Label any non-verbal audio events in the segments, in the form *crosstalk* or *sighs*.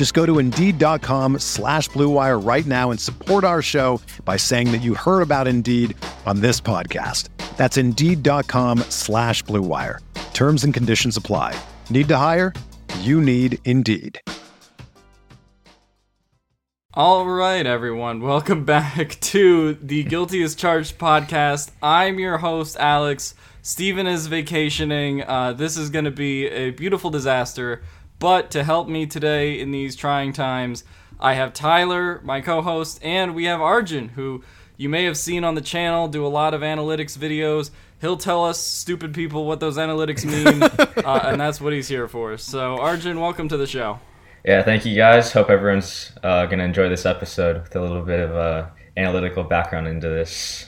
Just go to Indeed.com slash BlueWire right now and support our show by saying that you heard about Indeed on this podcast. That's Indeed.com slash BlueWire. Terms and conditions apply. Need to hire? You need Indeed. All right, everyone. Welcome back *laughs* to the Guilty as Charged podcast. I'm your host, Alex. Steven is vacationing. Uh, this is going to be a beautiful disaster. But to help me today in these trying times, I have Tyler, my co host, and we have Arjun, who you may have seen on the channel do a lot of analytics videos. He'll tell us, stupid people, what those analytics mean, *laughs* uh, and that's what he's here for. So, Arjun, welcome to the show. Yeah, thank you guys. Hope everyone's uh, going to enjoy this episode with a little bit of uh, analytical background into this.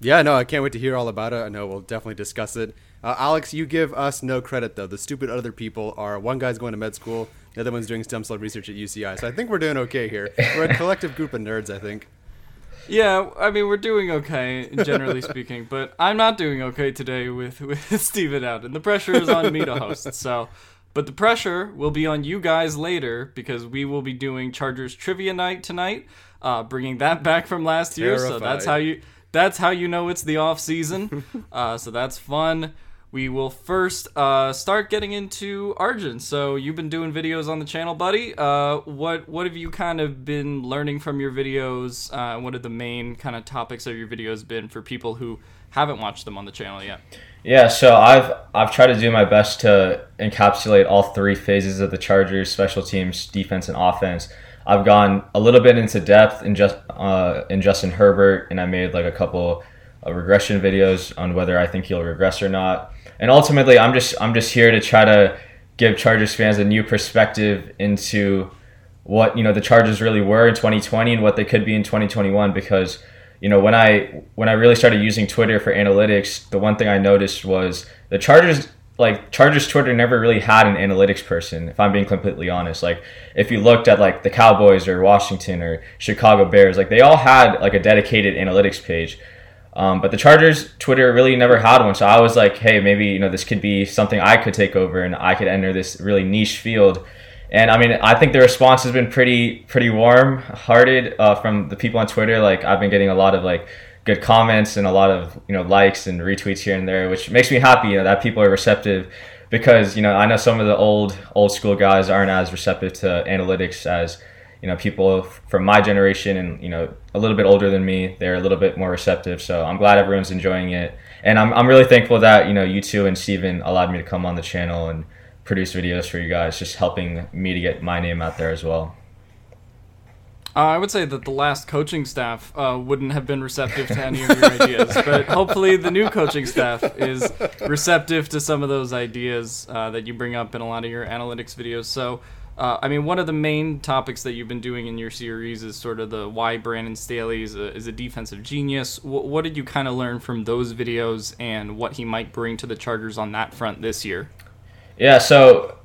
Yeah, no, I can't wait to hear all about it. I know we'll definitely discuss it. Uh, Alex, you give us no credit though. The stupid other people are one guy's going to med school, the other one's doing stem cell research at UCI. So I think we're doing okay here. We're a collective group of nerds, I think. Yeah, I mean we're doing okay generally speaking, *laughs* but I'm not doing okay today with with *laughs* Steven out, and the pressure is on me to host. So, but the pressure will be on you guys later because we will be doing Chargers trivia night tonight, uh, bringing that back from last year. So that's how you that's how you know it's the off season. *laughs* uh, so that's fun. We will first uh, start getting into Arjun. So you've been doing videos on the channel, buddy. Uh, what what have you kind of been learning from your videos? Uh, what are the main kind of topics of your videos been for people who haven't watched them on the channel yet? Yeah, so I've I've tried to do my best to encapsulate all three phases of the Chargers: special teams, defense, and offense. I've gone a little bit into depth in just uh, in Justin Herbert, and I made like a couple of regression videos on whether I think he'll regress or not. And ultimately, I'm just I'm just here to try to give Chargers fans a new perspective into what you know the Chargers really were in 2020 and what they could be in 2021 because you know when I when I really started using Twitter for analytics the one thing I noticed was the Chargers like Chargers Twitter never really had an analytics person if I'm being completely honest. Like if you looked at like the Cowboys or Washington or Chicago Bears like they all had like a dedicated analytics page um, but the Chargers Twitter really never had one, so I was like, hey, maybe you know this could be something I could take over and I could enter this really niche field. And I mean, I think the response has been pretty pretty warm hearted uh, from the people on Twitter. Like I've been getting a lot of like good comments and a lot of you know likes and retweets here and there, which makes me happy. You know that people are receptive because you know I know some of the old old school guys aren't as receptive to analytics as you know people from my generation and you know a little bit older than me. They're a little bit more receptive so i'm glad everyone's enjoying it. And i'm, I'm really thankful that you know you two and steven allowed me to come on the channel and produce videos for you guys just helping me to get my name out there as well. Uh, I would say that the last coaching staff uh, wouldn't have been receptive to any of your ideas, but hopefully the new coaching staff is receptive to some of those ideas uh, that you bring up in a lot of your analytics videos. So uh, I mean, one of the main topics that you've been doing in your series is sort of the why Brandon Staley is a, is a defensive genius. W- what did you kind of learn from those videos and what he might bring to the Chargers on that front this year? Yeah, so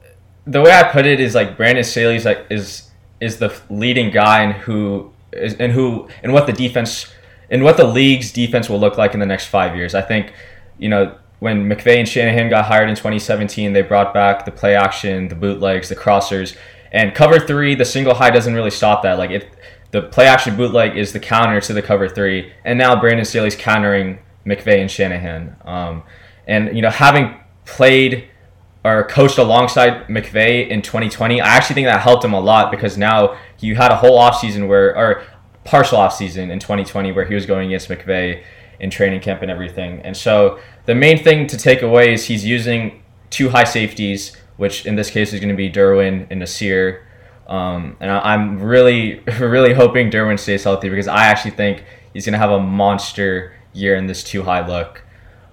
the way I put it is like Brandon Staley is like is is the leading guy and who is and who and what the defense and what the league's defense will look like in the next five years. I think you know when McVay and Shanahan got hired in 2017, they brought back the play action, the bootlegs, the crossers, and cover three. The single high doesn't really stop that. Like if the play action bootleg is the counter to the cover three, and now Brandon Staley's countering McVay and Shanahan. Um, and you know, having played or coached alongside McVay in 2020, I actually think that helped him a lot because now you had a whole offseason where, or partial offseason in 2020 where he was going against McVay in training camp and everything. And so the main thing to take away is he's using two high safeties, which in this case is going to be Derwin and Nasir. Um, and I, am really, *laughs* really hoping Derwin stays healthy because I actually think he's going to have a monster year in this two high look.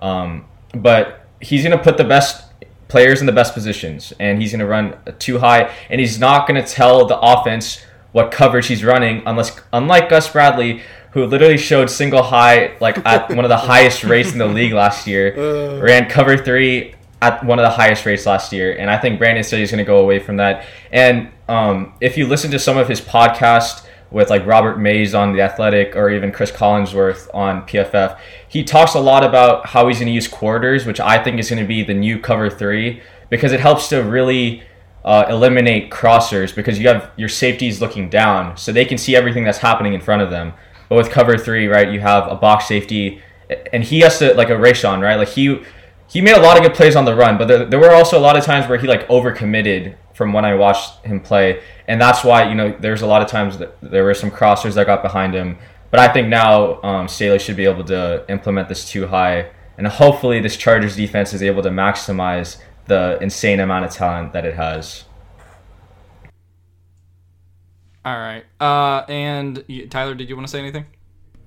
Um, but he's going to put the best players in the best positions and he's going to run too high and he's not going to tell the offense what coverage he's running unless unlike Gus Bradley who literally showed single high like at one of the *laughs* highest rates in the league last year uh. ran cover 3 at one of the highest rates last year and I think Brandon Staley is going to go away from that and um, if you listen to some of his podcast with like Robert Mays on The Athletic or even Cris Collinsworth on PFF. He talks a lot about how he's going to use quarters, which I think is going to be the new cover three because it helps to really uh, eliminate crossers because you have your safeties looking down so they can see everything that's happening in front of them. But with cover three, right, you have a box safety and he has to like a Rayshawn, right? Like he he made a lot of good plays on the run, but there, there were also a lot of times where he like overcommitted from when I watched him play, and that's why you know there's a lot of times that there were some crossers that got behind him. But I think now um, Staley should be able to implement this too high, and hopefully this Chargers defense is able to maximize the insane amount of talent that it has. All right, uh, and Tyler, did you want to say anything?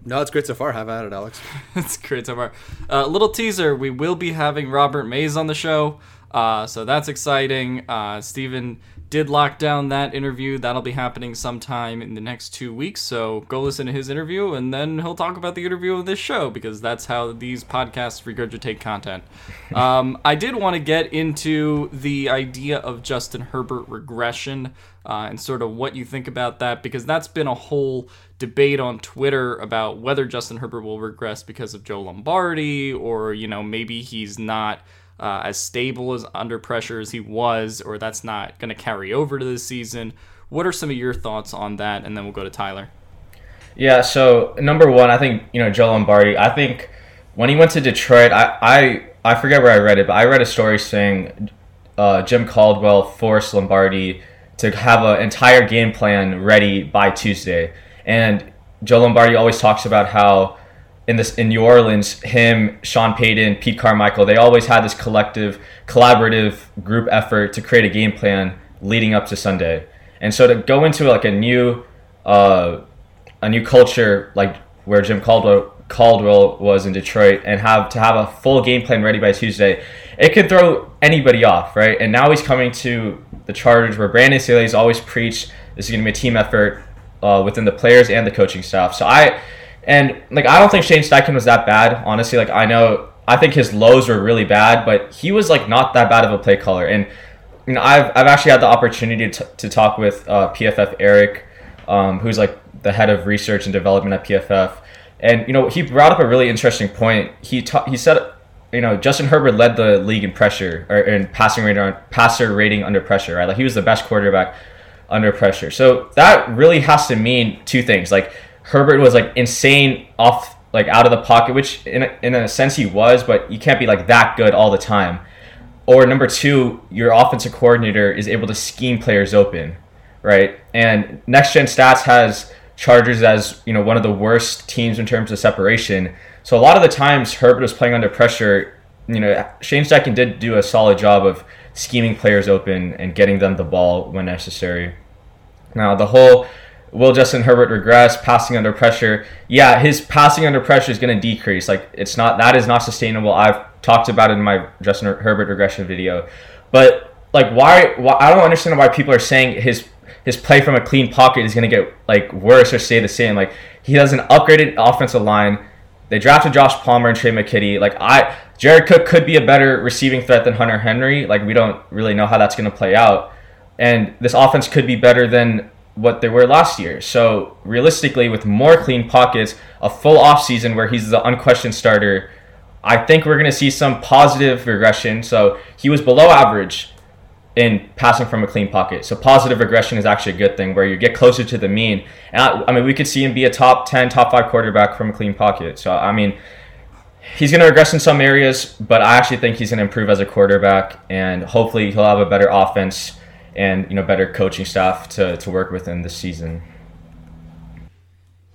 No, it's great so far. Have at it, Alex. *laughs* it's great so far. Uh, little teaser: we will be having Robert Mays on the show. Uh, so that's exciting. Uh, Steven did lock down that interview. That'll be happening sometime in the next two weeks. So go listen to his interview, and then he'll talk about the interview of this show because that's how these podcasts regurgitate content. Um, I did want to get into the idea of Justin Herbert regression uh, and sort of what you think about that because that's been a whole debate on Twitter about whether Justin Herbert will regress because of Joe Lombardi or, you know, maybe he's not uh, as stable as under pressure as he was, or that's not going to carry over to this season. What are some of your thoughts on that? And then we'll go to Tyler. Yeah. So number one, I think you know Joe Lombardi. I think when he went to Detroit, I I, I forget where I read it, but I read a story saying uh, Jim Caldwell forced Lombardi to have an entire game plan ready by Tuesday, and Joe Lombardi always talks about how in this in New Orleans, him, Sean Payton, Pete Carmichael, they always had this collective, collaborative group effort to create a game plan leading up to Sunday. And so to go into like a new, uh, a new culture like where Jim Caldwell Caldwell was in Detroit and have to have a full game plan ready by Tuesday, it could throw anybody off, right? And now he's coming to the Chargers where Brandon Staley's always preached this is going to be a team effort uh, within the players and the coaching staff. So I and like I don't think Shane Steichen was that bad, honestly. Like I know I think his lows were really bad, but he was like not that bad of a play caller. And you know, I've I've actually had the opportunity to, to talk with uh, PFF Eric, um, who's like the head of research and development at PFF, and you know he brought up a really interesting point. He ta- he said, you know, Justin Herbert led the league in pressure or in passing rating passer rating under pressure, right? Like he was the best quarterback under pressure. So that really has to mean two things, like Herbert was like insane off like out of the pocket, which in a, in a sense he was, but you can't be like that good all the time. Or number two, your offensive coordinator is able to scheme players open, right? And Next Gen Stats has Chargers as you know one of the worst teams in terms of separation. So a lot of the times Herbert was playing under pressure. You know, Shane Steichen did do a solid job of scheming players open and getting them the ball when necessary. Now the whole will Justin Herbert regress passing under pressure? Yeah, his passing under pressure is going to decrease. Like it's not that is not sustainable. I've talked about it in my Justin Herbert regression video. But like why, why I don't understand why people are saying his his play from a clean pocket is going to get like worse or stay the same. Like he has an upgraded offensive line. They drafted Josh Palmer and Tre' McKitty. Like I Jared Cook could be a better receiving threat than Hunter Henry. Like we don't really know how that's going to play out. And this offense could be better than what they were last year. So realistically, with more clean pockets, a full off season where he's the unquestioned starter, I think we're going to see some positive regression. So he was below average in passing from a clean pocket. So positive regression is actually a good thing where you get closer to the mean. And I, I mean, we could see him be a top 10, top 5 quarterback from a clean pocket. So I mean, he's going to regress in some areas, but I actually think he's going to improve as a quarterback and hopefully he'll have a better offense and you know better coaching staff to, to work with in this season.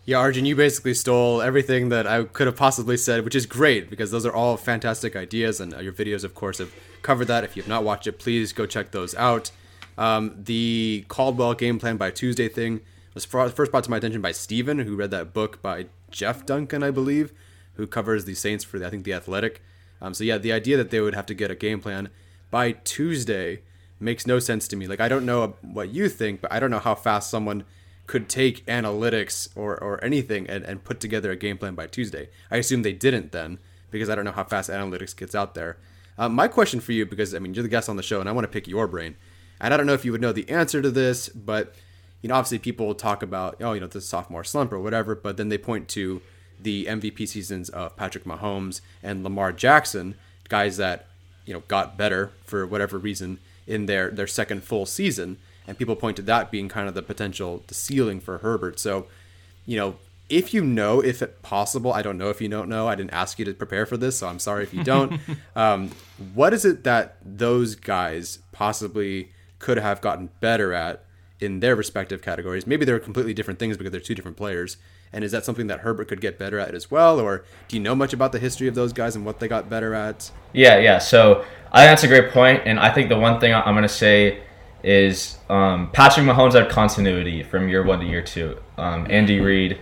Yeah, Arjun, you basically stole everything that I could have possibly said, which is great because those are all fantastic ideas, and uh, your videos, of course, have covered that. If you have not watched it, please go check those out. Um, the Caldwell game plan by Tuesday thing was first brought to my attention by Steven, who read that book by Jeff Duncan, I believe, who covers the Saints for, the, I think, The Athletic. Um, so, yeah, the idea that they would have to get a game plan by Tuesday makes no sense to me. Like, I don't know what you think, but I don't know how fast someone – could take analytics or, or anything and, and put together a game plan by Tuesday. I assume they didn't then because I don't know how fast analytics gets out there. Uh, my question for you, because I mean you're the guest on the show and I want to pick your brain, and I don't know if you would know the answer to this, but you know obviously people will talk about oh you know the sophomore slump or whatever, but then they point to the MVP seasons of Patrick Mahomes and Lamar Jackson, guys that you know got better for whatever reason in their their second full season and people point to that being kind of the potential the ceiling for Herbert. So, you know, if you know if it possible, I don't know if you don't know. I didn't ask you to prepare for this, so I'm sorry if you don't. *laughs* um, what is it that those guys possibly could have gotten better at in their respective categories? Maybe they're completely different things because they're two different players. And is that something that Herbert could get better at as well? Or do you know much about the history of those guys and what they got better at? Yeah, yeah. So I think that's a great point. And I think the one thing I'm going to say is um, Patrick Mahomes had continuity from year one to year two. Um, Andy Reid,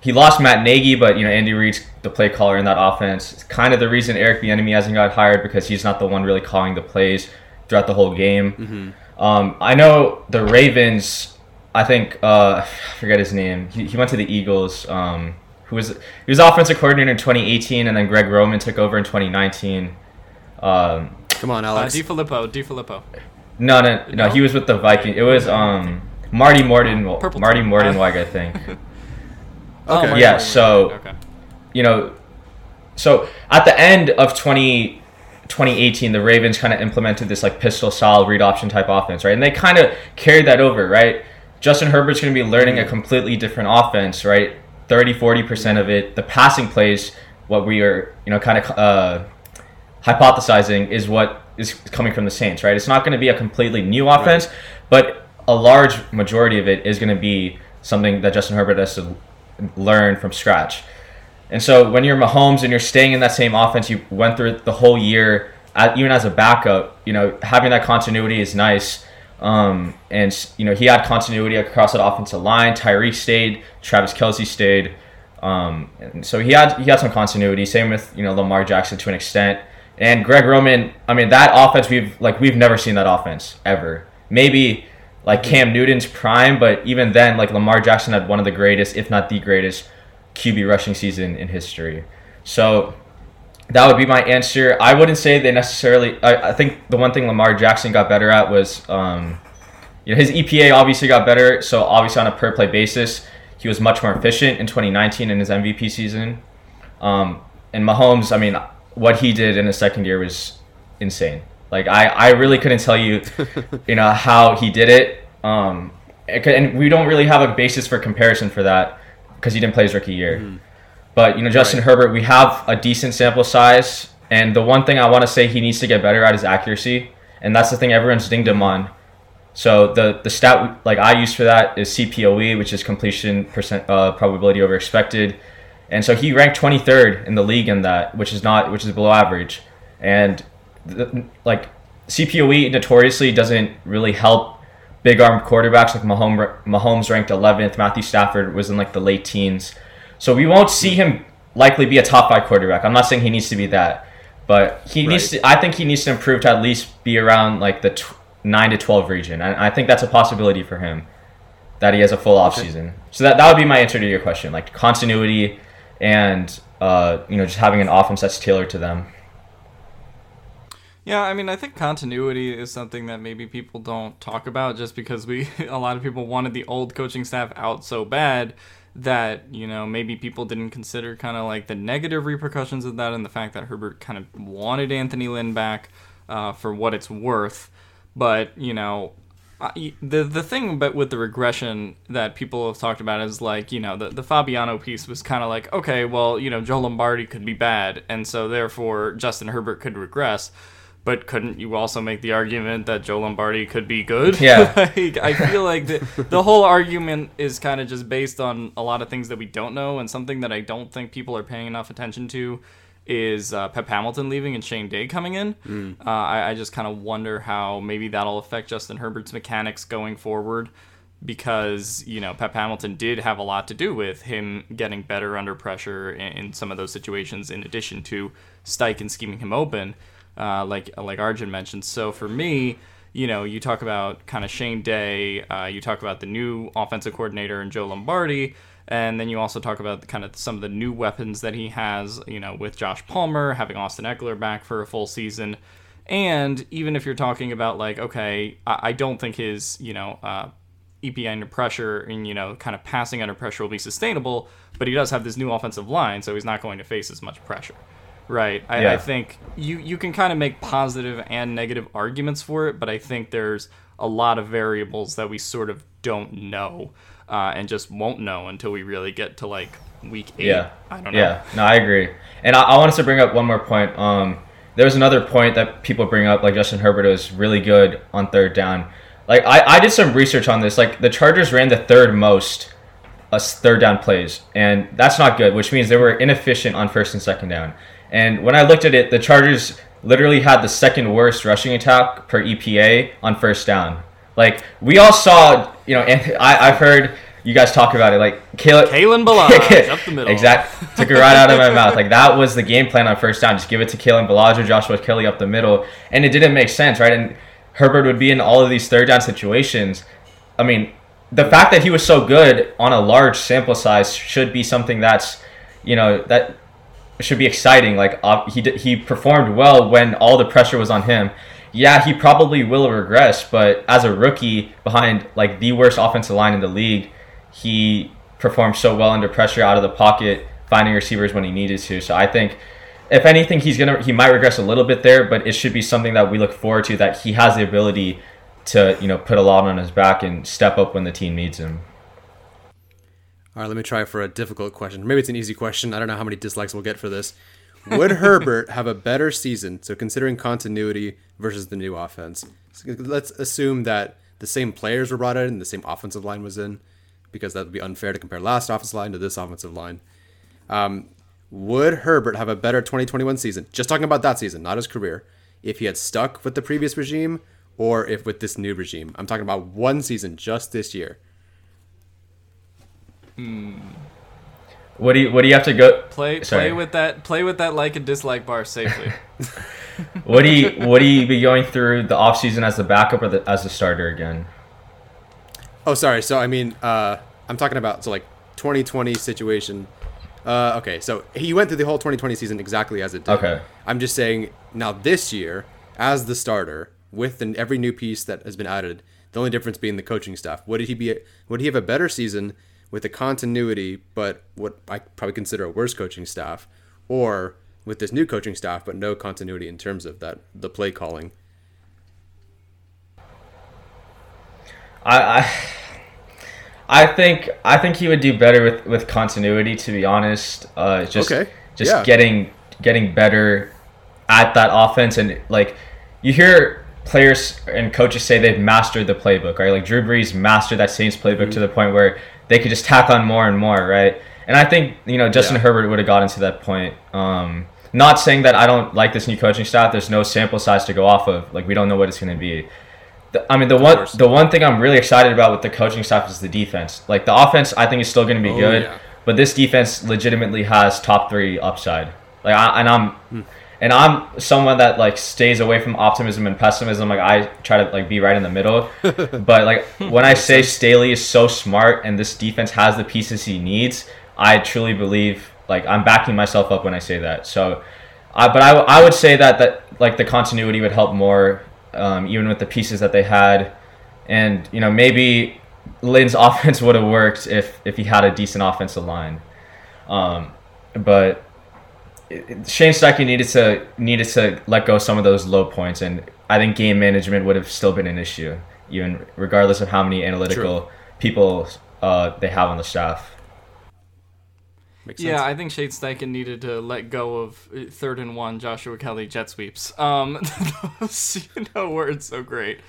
he lost Matt Nagy, but you know Andy Reid's the play caller in that offense. It's kind of the reason Eric Bieniemy hasn't got hired because he's not the one really calling the plays throughout the whole game. Mm-hmm. Um, I know the Ravens. I think uh, I *sighs* forget his name. He, he went to the Eagles. Um, who was he was offensive coordinator in 2018, and then Greg Roman took over in 2019. Um, Come on, Alex. Uh, DeFilippo. DeFilippo. No, no, no, He was with the Vikings. It was um Marty Morton, Purple Marty Mornhinweg, I *laughs* think. Oh, okay. Yeah. So, okay. you know, so at the end of 20, 2018, the Ravens kind of implemented this like pistol style read option type offense, right? And they kind of carried that over, right? Justin Herbert's going to be learning a completely different offense, right? 30, 40% of it. The passing plays, what we are, you know, kind of uh, hypothesizing is what is coming from the Saints, right? It's not going to be a completely new offense, right. but a large majority of it is going to be something that Justin Herbert has to learn from scratch. And so when you're Mahomes and you're staying in that same offense, you went through the whole year, even as a backup, you know, having that continuity is nice. Um, and, you know, he had continuity across that offensive line. Tyreek stayed, Travis Kelce stayed. Um, and so he had he had some continuity. Same with, you know, Lamar Jackson to an extent. And Greg Roman, I mean, that offense we've like we've never seen that offense ever. Maybe like Cam Newton's prime, but even then, like Lamar Jackson had one of the greatest, if not the greatest, QB rushing season in history. So that would be my answer. I wouldn't say they necessarily. I, I think the one thing Lamar Jackson got better at was, um, you know, his EPA obviously got better. So obviously on a per play basis, he was much more efficient in 2019 in his MVP season. Um, and Mahomes, I mean, what he did in his second year was insane. Like I, I really couldn't tell you, *laughs* you know, how he did it. Um, and we don't really have a basis for comparison for that because he didn't play his rookie year. Mm-hmm. But you know, Justin right. Herbert, we have a decent sample size, and the one thing I want to say he needs to get better at is accuracy, and that's the thing everyone's dinged him on. So the the stat like I use for that is CPOE, which is completion percent uh, probability over expected and so he ranked 23rd in the league in that, which is not which is below average, and the, like CPOE notoriously doesn't really help big arm quarterbacks like Mahomes. Mahomes ranked 11th. Matthew Stafford was in like the late teens, so we won't see him likely be a top five quarterback. I'm not saying he needs to be that, but he right. needs to. I think he needs to improve to at least be around like the t- nine to 12 region, and I think that's a possibility for him that he has a full off season. Okay. So that that would be my answer to your question, like continuity and uh, you know just having an offense that's tailored to them. Yeah, I mean, I think continuity is something that maybe people don't talk about just because we *laughs* a lot of people wanted the old coaching staff out so bad that you know maybe people didn't consider kind of like the negative repercussions of that and the fact that Herbert kind of wanted Anthony Lynn back uh, for what it's worth. But you know, the the thing but with the regression that people have talked about is like you know the the Fabiano piece was kind of like okay well you know Joe Lombardi could be bad and so therefore Justin Herbert could regress but couldn't you also make the argument that Joe Lombardi could be good? Yeah. *laughs* like, I feel like the, the whole argument is kind of just based on a lot of things that we don't know, and something that I don't think people are paying enough attention to is uh, Pep Hamilton leaving and Shane Day coming in. Mm. Uh, I, I just kind of wonder how maybe that'll affect Justin Herbert's mechanics going forward because you know Pep Hamilton did have a lot to do with him getting better under pressure in, in some of those situations. In addition to Steichen scheming him open, uh, like like Arjun mentioned. So for me, you know, you talk about kind of Shane Day, uh, you talk about the new offensive coordinator and Joe Lombardi. And then you also talk about kind of some of the new weapons that he has, you know, with Josh Palmer having Austin Ekeler back for a full season, and even if you're talking about like, okay, I, I don't think his, you know, uh, EPA under pressure and you know kind of passing under pressure will be sustainable, but he does have this new offensive line, so he's not going to face as much pressure. Right. I, Yeah. I think you you can kind of make positive and negative arguments for it, but I think there's a lot of variables that we sort of don't know uh, and just won't know until we really get to like week eight. Yeah. I don't know. Yeah. No, I agree. And I, I wanted to bring up one more point. Um, there was another point that people bring up, like Justin Herbert was really good on third down. Like I, I did some research on this. Like the Chargers ran the third most uh, third down plays, and that's not good. Which means they were inefficient on first and second down. And when I looked at it, the Chargers literally had the second worst rushing attack per EPA on first down. Like we all saw, you know, and I, I've heard you guys talk about it. Like Caleb, Kalen Ballage *laughs* up the middle. Exact. Took it right out of my mouth. Like that was the game plan on first down. Just give it to Kalen Ballage or Joshua Kelly up the middle, and it didn't make sense, right? And Herbert would be in all of these third down situations. I mean, the fact that he was so good on a large sample size should be something that's, you know, that should be exciting. Like uh, he he performed well when all the pressure was on him. Yeah, he probably will regress, but as a rookie behind like the worst offensive line in the league, he performed so well under pressure out of the pocket, finding receivers when he needed to. So I think if anything he's to he might regress a little bit there, but it should be something that we look forward to that he has the ability to, you know, put a lot on his back and step up when the team needs him. All right, let me try for a difficult question. Maybe it's an easy question. I don't know how many dislikes we'll get for this. Would *laughs* Herbert have a better season? So considering continuity versus the new offense, let's assume that the same players were brought in and the same offensive line was in, because that would be unfair to compare last offensive line to this offensive line. Um, would Herbert have a better 2021 season? Just talking about that season, not his career. If he had stuck with the previous regime, or if with this new regime, I'm talking about one season just this year. What do you what do you have to go Play Sorry. play with that play with that like and dislike bar safely. *laughs* *laughs* What do you what do you be going through the offseason as the backup or the, as the starter again? Oh, sorry. So I mean, uh, I'm talking about so like 2020 situation. Uh, okay, so he went through the whole 2020 season exactly as it did. Okay. I'm just saying now this year as the starter with an, every new piece that has been added, the only difference being the coaching staff. Would he be? Would he have a better season with the continuity, but what I probably consider a worse coaching staff, or with this new coaching staff but no continuity in terms of that the play calling? I, I I think I think he would do better with, with continuity. To be honest, uh, just Okay, just yeah. getting getting better at that offense, and like you hear players and coaches say they've mastered the playbook, right? Like Drew Brees mastered that Saints playbook Mm-hmm. to the point where they could just tack on more and more, right? And I think you know Justin Yeah. Herbert would have gotten to that point. Um, not saying that I don't like this new coaching staff. There's no sample size to go off of. Like we don't know what it's going to be. The- I mean, the one the one thing I'm really excited about with the coaching staff is the defense. Like the offense, I think is still going to be Oh, good, yeah. but this defense legitimately has top three upside. Like, I, and I'm Hmm. And I'm someone that like stays away from optimism and pessimism. Like I try to like be right in the middle. *laughs* but like *laughs* when I say Staley is so smart and this defense has the pieces he needs, I truly believe like I'm backing myself up when I say that. So, I but I, I would say that that like the continuity would help more, um, even with the pieces that they had, and you know maybe Lynn's *laughs* offense would have worked if if he had a decent offensive line, um, but. It- it- Shane Steichen needed to needed to let go some of those low points, and I think game management would have still been an issue, even regardless of how many analytical people uh, they have on the staff. Yeah. I think Shane Steichen needed to let go of uh, third and one Joshua Kelly jet sweeps. Um, *laughs* those, you know, weren't so great.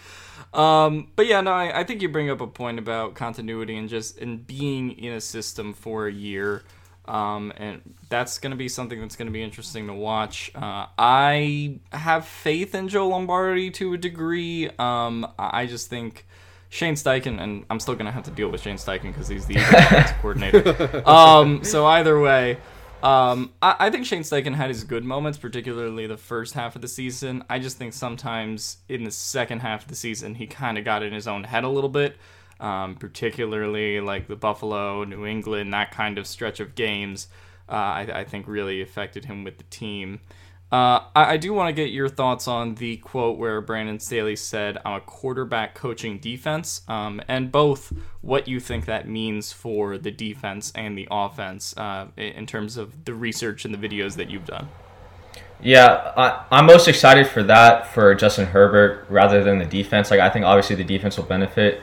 Um, but yeah, no, I, I think you bring up a point about continuity and just in being in a system for a year. Um, and that's going to be something that's going to be interesting to watch. Uh, I have faith in Joe Lombardi to a degree. Um, I just think Shane Steichen, and I'm still going to have to deal with Shane Steichen because he's the *laughs* defensive coordinator. Um, so either way, um, I, I think Shane Steichen had his good moments, particularly the first half of the season. I just think sometimes in the second half of the season, he kind of got in his own head a little bit, um, particularly like the Buffalo, New England, that kind of stretch of games. Uh, I, I think really affected him with the team. Uh, I, I do want to get your thoughts on the quote where Brandon Staley said, I'm a quarterback coaching defense, um, and both what you think that means for the defense and the offense uh, in terms of the research and the videos that you've done. Yeah, I, I'm most excited for that for Justin Herbert rather than the defense. Like I think obviously the defense will benefit,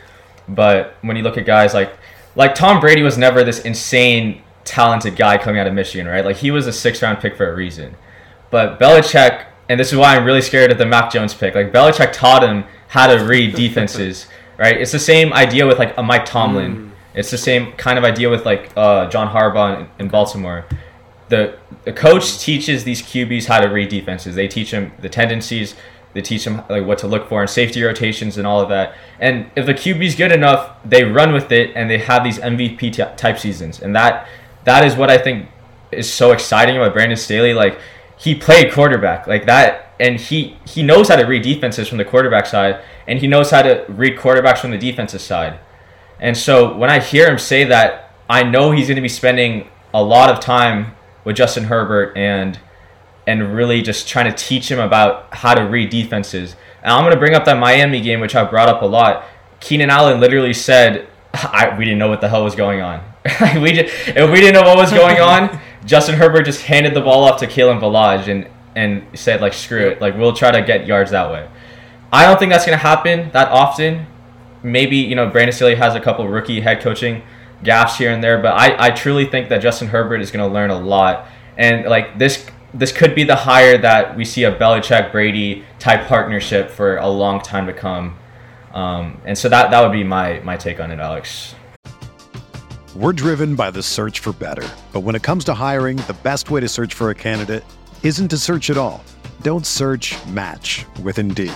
but when you look at guys like like Tom Brady was never this insane talented guy coming out of Michigan, right? Like he was a six round pick for a reason. But Belichick, and this is why I'm really scared of the Mac Jones pick. Like Belichick taught him how to read *laughs* defenses, right? It's the same idea with like a Mike Tomlin. It's the same kind of idea with like uh, John Harbaugh in, in Baltimore the the coach teaches these QBs how to read defenses. They teach them the tendencies. They teach them like what to look for and safety rotations and all of that. And if the QB's good enough, they run with it and they have these MVP t- type seasons. And that that is what I think is so exciting about Brandon Staley. Like he played quarterback like that, and he he knows how to read defenses from the quarterback side, and he knows how to read quarterbacks from the defensive side. And so when I hear him say that, I know he's going to be spending a lot of time with Justin Herbert and and really just trying to teach him about how to read defenses. And I'm going to bring up that Miami game, which I brought up a lot. Keenan Allen literally said, *laughs* I, "We didn't know what the hell was going on. *laughs* we just, if we didn't know what was going *laughs* on, Justin Herbert just handed the ball off to Kalen Ballage and and said like, screw it, like we'll try to get yards that way." I don't think that's going to happen that often. Maybe you know Brandon Staley has a couple rookie head coaching gaps here and there, but I, I truly think that Justin Herbert is going to learn a lot. And like this this could be the hire that we see a Belichick Brady type partnership for a long time to come. Um, and so that that would be my my take on it, Alex. We're driven by the search for better. But when it comes to hiring, the best way to search for a candidate isn't to search at all. Don't search match with Indeed.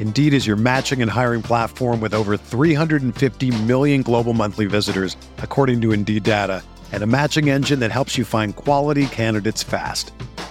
Indeed is your matching and hiring platform with over 350 million global monthly visitors, according to Indeed data, and a matching engine that helps you find quality candidates fast.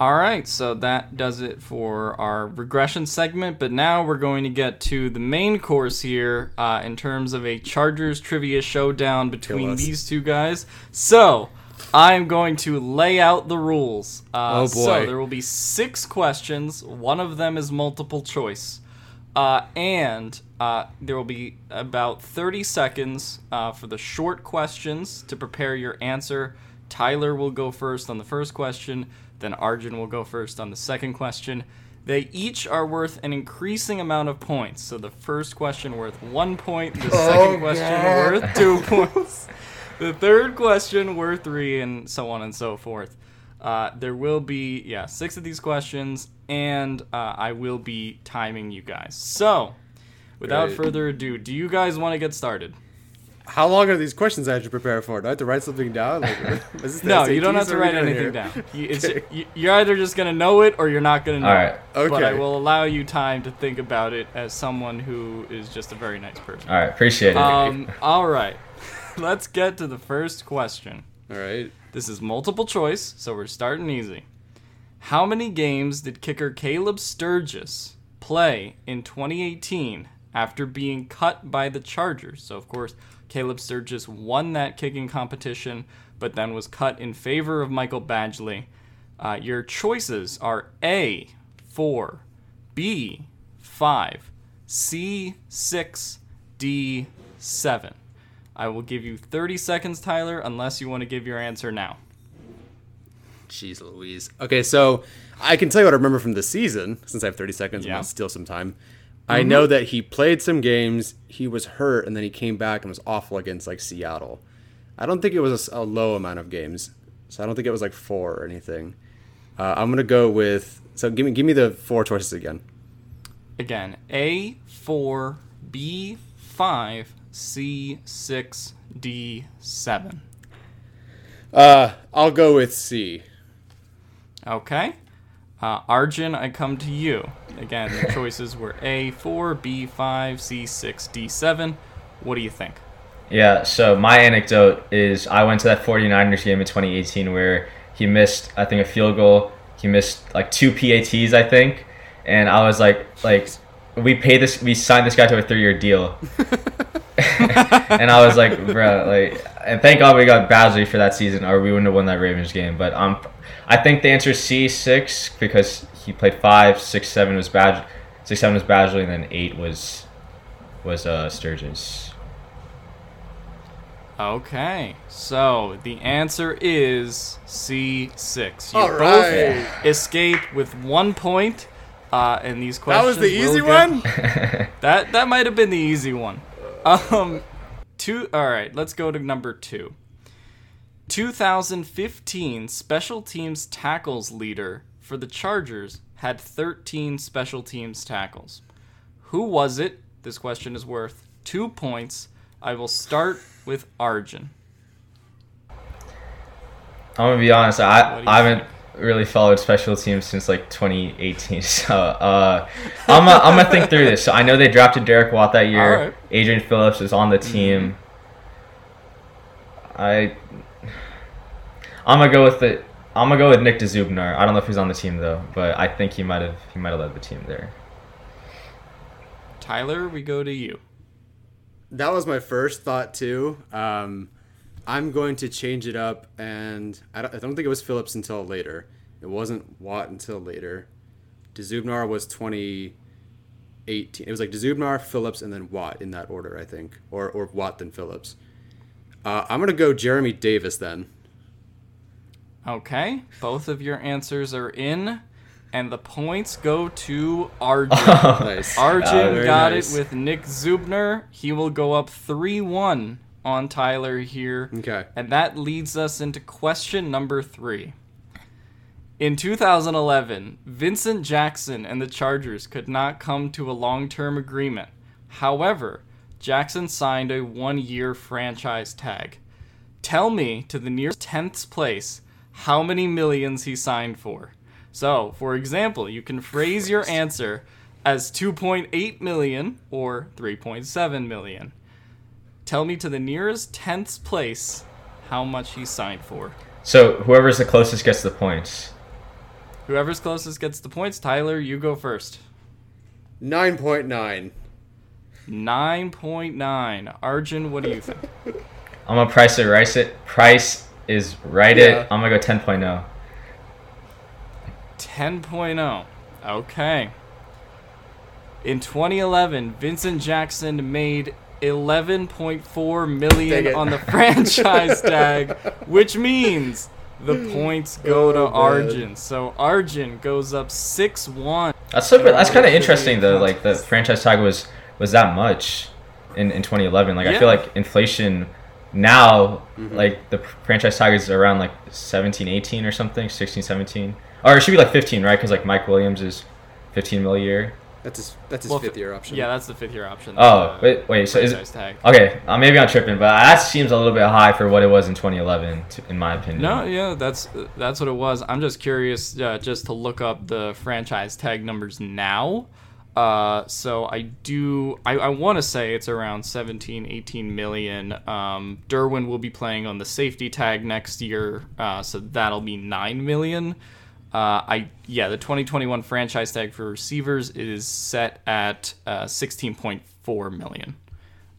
All right, so that does it for our regression segment. But now we're going to get to the main course here uh, in terms of a Chargers trivia showdown between these two guys. So I'm going to lay out the rules. Uh, Oh, So there will be six questions. One of them is multiple choice. Uh, and uh, there will be about 30 seconds uh, for the short questions to prepare your answer. Tyler will go first on the first question, then Arjun will go first on the second question. They each are worth an increasing amount of points. So the first question worth one point, the second question worth two *laughs* points, the third question worth three, and so on and so forth. Uh, there will be, yeah, six of these questions, and uh, I will be timing you guys. So, without Great. further ado, do you guys want to get started? How long are these questions I have to prepare for? Do I have to write something down? Like, *laughs* *laughs* is this the No, you don't have to What are we write anything here? down. *laughs* You, it's, you- you're either just gonna know it or you're not gonna know All right. it. But I will allow you time to think about it as someone who is just a very nice person. All right, appreciate it. Um, all right. Let's get to the first question. All right. This is multiple choice, so we're starting easy. How many games did kicker Caleb Sturgis play in 2018 after being cut by the Chargers? So, of course, Caleb Sturgis won that kicking competition, but then was cut in favor of Michael Badgley. Uh, your choices are A, 4, B, 5, C, 6, D, 7. I will give you 30 seconds, Tyler, unless you want to give your answer now. Jeez Louise. Okay, so I can tell you what I remember from the season, since I have 30 seconds and Yeah. I'll steal some time. I know that he played some games, he was hurt, and then he came back and was awful against like Seattle. I don't think it was a low amount of games, so I don't think it was like four or anything. Uh, I'm gonna go with so give me give me the four choices again. Again, A four, B five, C six, D seven. Uh, I'll go with C. Okay. Uh, Arjun, I come to you. Again, the choices were A four, B five, C six, D seven. What do you think? Yeah, so my anecdote is I went to that 49ers game in 2018 where he missed, I think, a field goal. He missed like two PATs, I think. And I was like, like, we paid this, we signed this guy to a three year deal. *laughs* *laughs* and I was like, bro, like, and thank God we got Badgley for that season, or we wouldn't have won that Ravens game. But um, I think the answer is C six because he played five, six, seven was Badge, six, seven was Badgley, and then eight was was uh Sturgis. Okay, so the answer is C6. You All both right. escape with one point. Uh, and these questions. That was the will easy get- one. *laughs* That that might have been the easy one. Um, two. All right, let's go to number two. 2015 special teams tackles leader for the Chargers had 13 special teams tackles. Who was it? This question is worth two points. I will start with Arjun. I'm gonna be honest. I What do you I haven't really followed special teams since like 2018. *laughs* So uh, I'm gonna, I'm gonna think through this. So I know they drafted Derek Watt that year. Alright. Adrian Phillips is on the team. I I'm gonna go with the I'm gonna go with Nick Dzubnar. I don't know if he's on the team though, but I think he might have he might have led the team there. Tyler, we go to you. That was my first thought too. Um, I'm going to change it up, and I don't, I don't think it was Phillips until later. It wasn't Watt until later. Dzubnar was 2018. It was like Dzubnar, Phillips, and then Watt in that order, I think, or or Watt then Phillips. Uh, I'm gonna go Jeremy Davis then. Okay, both of your answers are in, and the points go to Arjun. *laughs* Nice. Arjun Very got nice. it with Nick Dzubnar. He will go up 3 1 on Tyler here. Okay. And that leads us into question number three. In 2011, Vincent Jackson and the Chargers could not come to a long term agreement. However, Jackson signed a one year franchise tag. Tell me to the nearest 10th place how many millions he signed for. So, for example, you can phrase your answer as 2.8 million or 3.7 million. Tell me to the nearest 10th place how much he signed for. So whoever's the closest gets the points. Whoever's closest gets the points. Tyler, you go first. Nine point nine. 9.9. Arjun, what do you think? I'm gonna price it right it. Price is right Yeah. it. I'm gonna go oh. 10.0. 10.0. Okay. In 2011, Vincent Jackson made 11.4 Dang million it. on the franchise *laughs* tag, which means the points go to Oh, man. Arjun. So Arjun goes up 6-1. That's so. That's kind of interesting though. Like the franchise tag was was that much in, in 2011. Like I feel like inflation now, Mm-hmm. like the franchise tag is around like 17, 18 or something, 16, 17, or it should be like 15, right? Because like Mike Williams is 15 mil a year. That's his. That's his Well, fifth year option. Yeah, that's the fifth year option. Oh, uh, wait, wait. So is franchise tag. okay? Uh, maybe I'm tripping, but that seems a little bit high for what it was in 2011, t- in my opinion. No, yeah, that's that's what it was. I'm just curious, uh, just to look up the franchise tag numbers now. Uh, so I do, I, I want to say it's around 17, 18 million. Um, Derwin will be playing on the safety tag next year, uh, so that'll be nine million. Uh, I yeah, the 2021 franchise tag for receivers is set at uh, 16.4 million.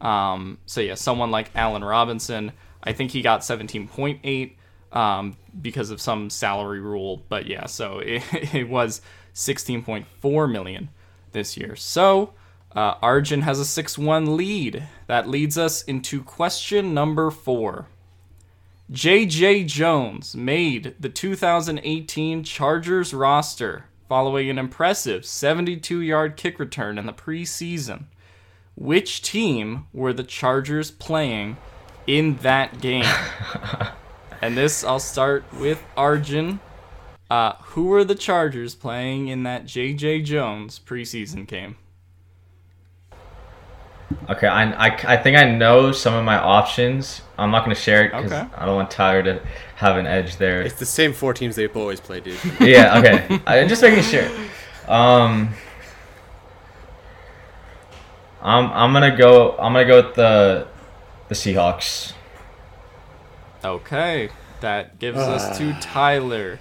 Um, so yeah, someone like Allen Robinson, I think he got 17.8 um, because of some salary rule, but yeah, so *laughs* it, it was 16.4 million this year. So uh, Arjun has a 6-1 lead. That leads us into question number four. J.J. Jones made the 2018 Chargers roster following an impressive 72 yard kick return in the preseason. Which team were the Chargers playing in that game? *laughs* and this, I'll start with Arjun. Uh, who were the Chargers playing in that J.J. Jones preseason game? Okay, I, I, I think I know some of my options. I'm not gonna share it because Okay. I don't want Tyler to have an edge there. It's the same four teams they've always played, dude. *laughs* yeah, okay. I'm just making sure. Um, I'm I'm gonna go. I'm gonna go with the the Seahawks. Okay, that gives us to Tyler.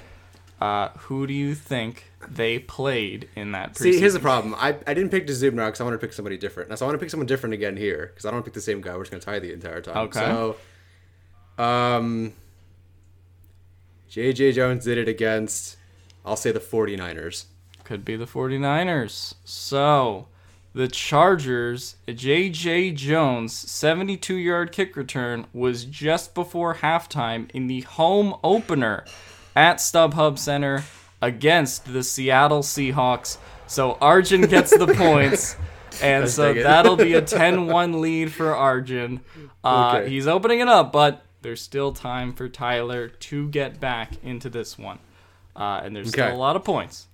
Uh, who do you think they played in that preseason? See, here's the problem. I, I didn't pick Dzubnar because I want to pick somebody different. Now, so I want to pick someone different again here because I don't want to pick the same guy. We're just going to tie the entire time. Okay. So, um, J.J. Jones did it against, I'll say the 49ers. Could be the 49ers. So, the Chargers, J.J. Jones' 72 yard kick return was just before halftime in the home opener at StubHub Center against the Seattle Seahawks. So, Arjun gets the *laughs* points. And so that'll be a *laughs* 10 1 lead for Arjun. Uh, Okay. He's opening it up, but there's still time for Tyler to get back into this one. Uh, and there's Okay. still a lot of points.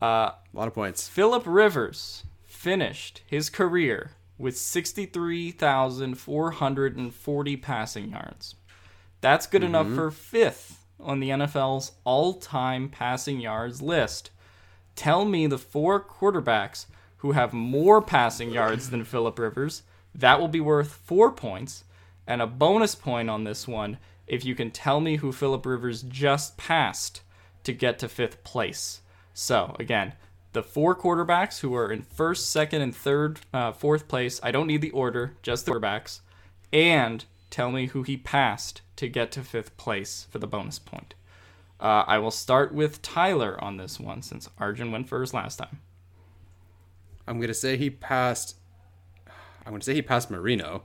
A lot of points. Philip Rivers finished his career with 63,440 passing yards. That's good enough for fifth on the NFL's all time passing yards list. Tell me the four quarterbacks who have more passing yards than Philip Rivers. That will be worth four points. And a bonus point on this one if you can tell me who Philip Rivers just passed to get to fifth place. So, again, the four quarterbacks who are in first, second, and third, uh, fourth place. I don't need the order, just the quarterbacks. And tell me who he passed to get to fifth place for the bonus point. Uh, I will start with Tyler on this one since Arjun went first last time. I'm going to say he passed, I'm going to say he passed Marino.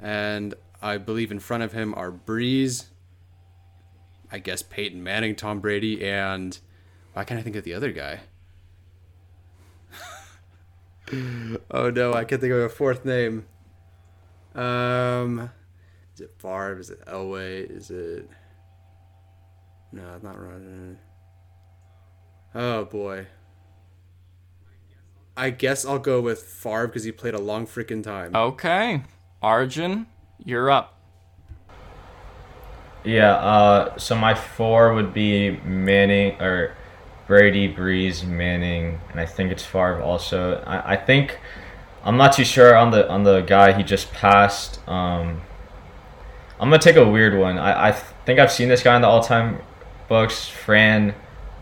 And I believe in front of him are Brees, I guess Peyton Manning, Tom Brady, and why can't I think of the other guy? *laughs* oh no, I can't think of a fourth name. Um, is it Favre? Is it Elway? Is it? No, it's not running. Oh boy. I guess I'll go with Favre because he played a long freaking time. Okay, Arjun, you're up. Yeah. Uh, so my four would be Manning or Brady, Brees, Manning, and I think it's Favre also. I, I think I'm not too sure on the on the guy he just passed. Um, I'm gonna take a weird one. I, I think I've seen this guy in the all time books. Fran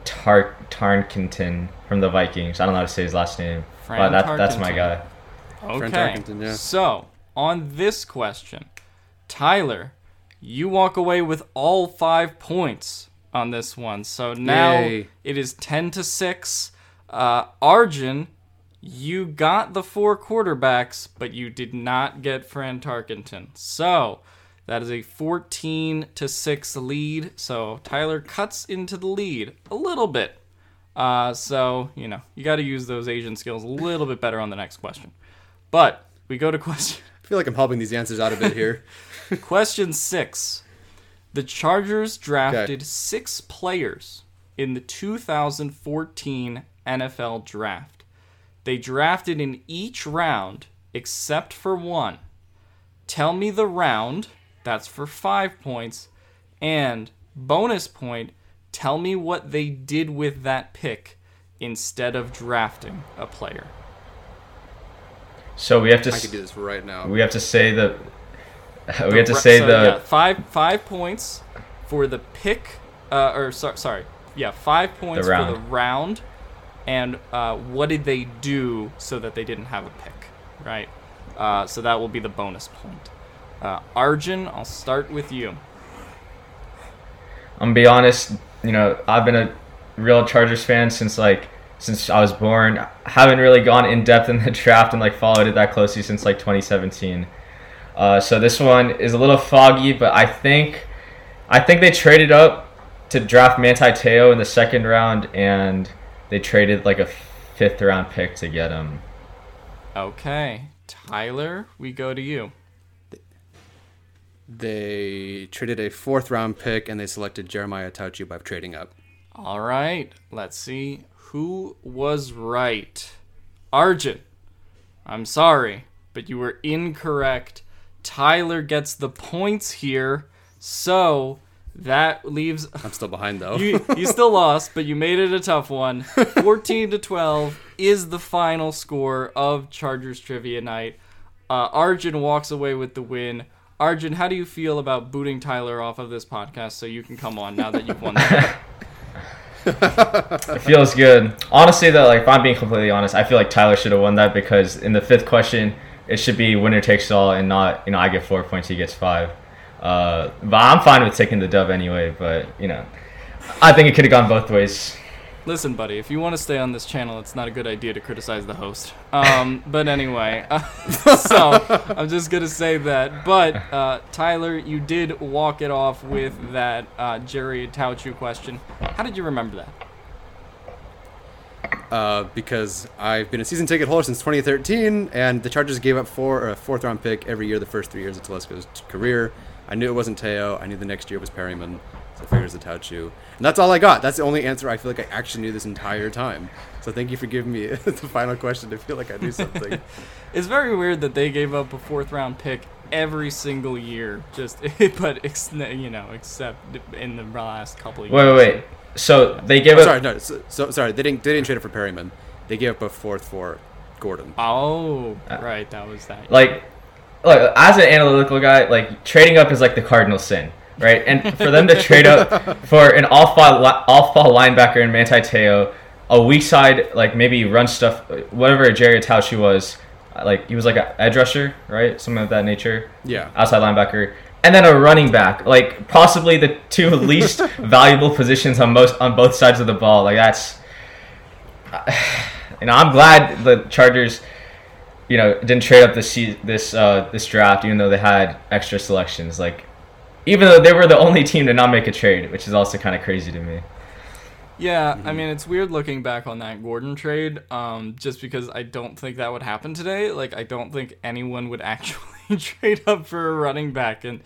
Tar- Tarkenton from the Vikings. I don't know how to say his last name, Fran but that, that's my guy. Okay. Tarkenton, yeah. So, on this question, Tyler, you walk away with all five points on this one. So now Yay. it is 10 to 6. Uh, Arjun, you got the four quarterbacks, but you did not get Fran Tarkenton. So that is a 14 to 6 lead. So Tyler cuts into the lead a little bit. Uh, so, you know, you got to use those Asian skills a little bit better on the next question. But we go to *laughs* question feel like I'm helping these answers out a bit here. *laughs* question six. The Chargers drafted six players in the 2014 NFL draft. They drafted in each round except for one. Tell me the round. That's for five points. And bonus point, tell me what they did with that pick instead of drafting a player. So we have to I can do this right now. we have to say the *laughs* we The have to say so, the yeah, five five points for the pick, uh, or so, sorry, yeah, five points for the round. round, and uh, what did they do so that they didn't have a pick, right? Uh, so that will be the bonus point. Uh, Arjun, I'll start with you. I'm gonna be honest, you know, I've been a real Chargers fan since like since I was born. I haven't really gone in depth in the *laughs* draft and like followed it that closely since like 2017. Uh, so this one is a little foggy, but I think I think they traded up to draft Manti Te'o in the second round, and they traded like a fifth round pick to get him. Okay, Tyler, we go to you. They traded a fourth round pick and they selected Jeremiah Attaochu by trading up. All right, let's see who was right. Arjun, I'm sorry, but you were incorrect. Tyler gets the points here, so that leaves *laughs* I'm still behind though. you. You *laughs* still lost, but you made it a tough one. 14 to 12 is the final score of Chargers Trivia Night. Uh, Arjun walks away with the win. Arjun, how do you feel about booting Tyler off of this podcast so you can come on now that you've won? *laughs* It feels good. Honestly, though, like if I'm being completely honest, I feel like Tyler should have won that because in the fifth question, it should be winner takes all and not you know I get four points, he gets five. Uh, but I'm fine with taking the dub anyway. But you know, I think it could have gone both ways. Listen, buddy, if you want to stay on this channel, it's not a good idea to criticize the host. Um, but anyway, uh, *laughs* so I'm just gonna say that. But uh, Tyler, you did walk it off with that uh, Jerry Attaochu question. How did you remember that? uh, because I've been a season ticket holder since 2013, and the Chargers gave up four a fourth round pick every year the first three years of Telesco's career. I knew it wasn't Te'o. I knew the next year was Perryman. So I figured it Attaochu. And that's all I got. That's the only answer I feel like I actually knew this entire time. So thank you for giving me *laughs* the final question to feel like I knew something. *laughs* It's very weird that they gave up a fourth round pick every single year. Just, *laughs* but ex- you know, except in the last couple of years. Wait, wait, wait. So they gave Oh, up. sorry, no. So, so sorry, they didn't. They didn't trade it for Perryman. They gave up a fourth for Gordon. Oh, uh, right, that was that. like look as an analytical guy like trading up is like the cardinal sin right? And for them to trade up for an off ball off ball linebacker in Manti Te'o a weak side like maybe run stuff whatever Jerry Attaochu was like he was like an edge rusher right? Something of that nature. Yeah. outside linebacker. And then a running back. Like possibly the two *laughs* least valuable positions on most on both sides of the ball. Like that's *sighs* you know I'm glad the Chargers you know, didn't trade up this this uh, this draft, even though they had extra selections. Like, even though they were the only team to not make a trade, which is also kind of crazy to me. Yeah, I mean it's weird looking back on that Gordon trade, um, just because I don't think that would happen today. Like I don't think anyone would *laughs* actually *laughs* trade up for a running back, and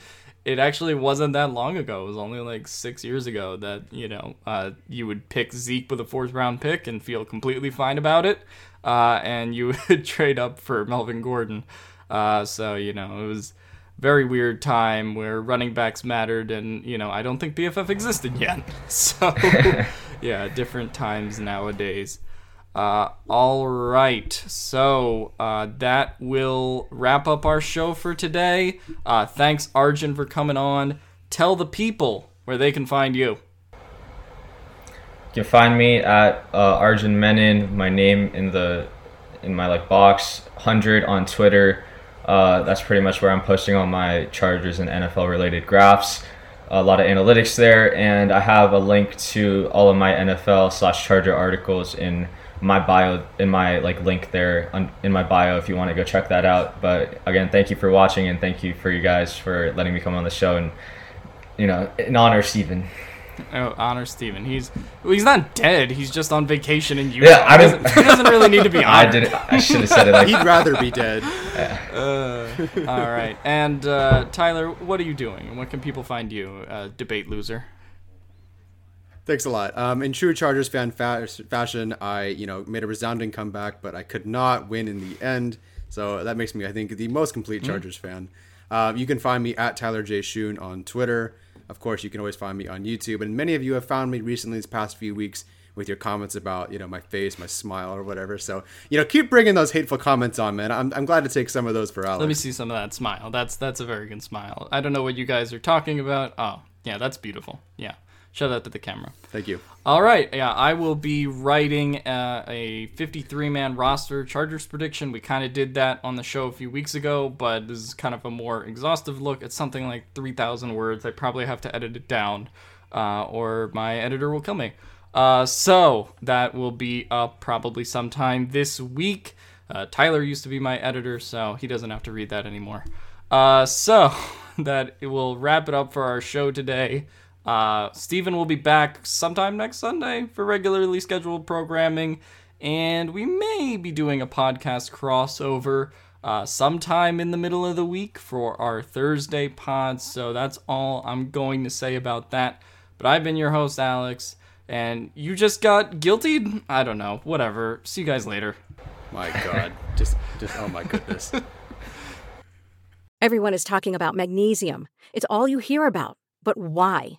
it actually wasn't that long ago. It was only like six years ago that you know uh, you would pick Zeke with a fourth round pick and feel completely fine about it, uh, and you *laughs* would trade up for Melvin Gordon. Uh, so you know it was very weird time where running backs mattered and you know i don't think PFF existed yet. *laughs* So *laughs* yeah different times nowadays. Uh, all right. So uh, that will wrap up our show for today. Uh, thanks arjun for coming on. Tell the people where they can find you. You can find me at uh, Arjun Menon, my name in the in my like box, hundred on Twitter. Uh, that's pretty much where I'm posting all my Chargers and NFL related graphs. A lot of analytics there, and I have a link to all of my NFL slash Charger articles in my bio, in my like link there on, in my bio if you want to go check that out. But again, thank you for watching, and thank you for you guys for letting me come on the show, and you know, in honor, Stephen. *laughs* oh, honor Steven. He's well, he's not dead. He's just on vacation in Utah. Yeah, I he, didn't- doesn't, he doesn't really need to be honored. *laughs* I honored. did. I should have said it *laughs* like He'd rather be dead. All right. And uh, Tyler, what are you doing? And what can people find you, uh, debate loser? Thanks a lot. Um, in true Chargers fan fa- fashion, I you know made a resounding comeback, but I could not win in the end. So that makes me, I think, the most complete Chargers fan. Uh, you can find me at Tyler J Schoon on Twitter. Of course, you can always find me on YouTube, and many of you have found me recently these past few weeks with your comments about you know my face, my smile, or whatever. So you know, keep bringing those hateful comments on, man. I'm, I'm glad to take some of those for Alex. Let me see some of that smile. That's that's a very good smile. I don't know what you guys are talking about. Oh, yeah, that's beautiful. Yeah. Shout out to the camera. Thank you. All right. Yeah, I will be writing uh, a 53 man roster Chargers prediction. We kind of did that on the show a few weeks ago, but this is kind of a more exhaustive look. It's something like 3,000 words. I probably have to edit it down, uh, or my editor will kill me. Uh, so that will be up probably sometime this week. Uh, Tyler used to be my editor, so he doesn't have to read that anymore. Uh, so *laughs* that will wrap it up for our show today. Uh, Steven will be back sometime next Sunday for regularly scheduled programming, and we may be doing a podcast crossover uh, sometime in the middle of the week for our Thursday pod. So that's all I'm going to say about that. But I've been your host, Alex, and you just got guilty? I don't know. Whatever. See you guys later. My God. *laughs* just, just, oh my goodness. *laughs* Everyone is talking about magnesium. It's all you hear about. But why?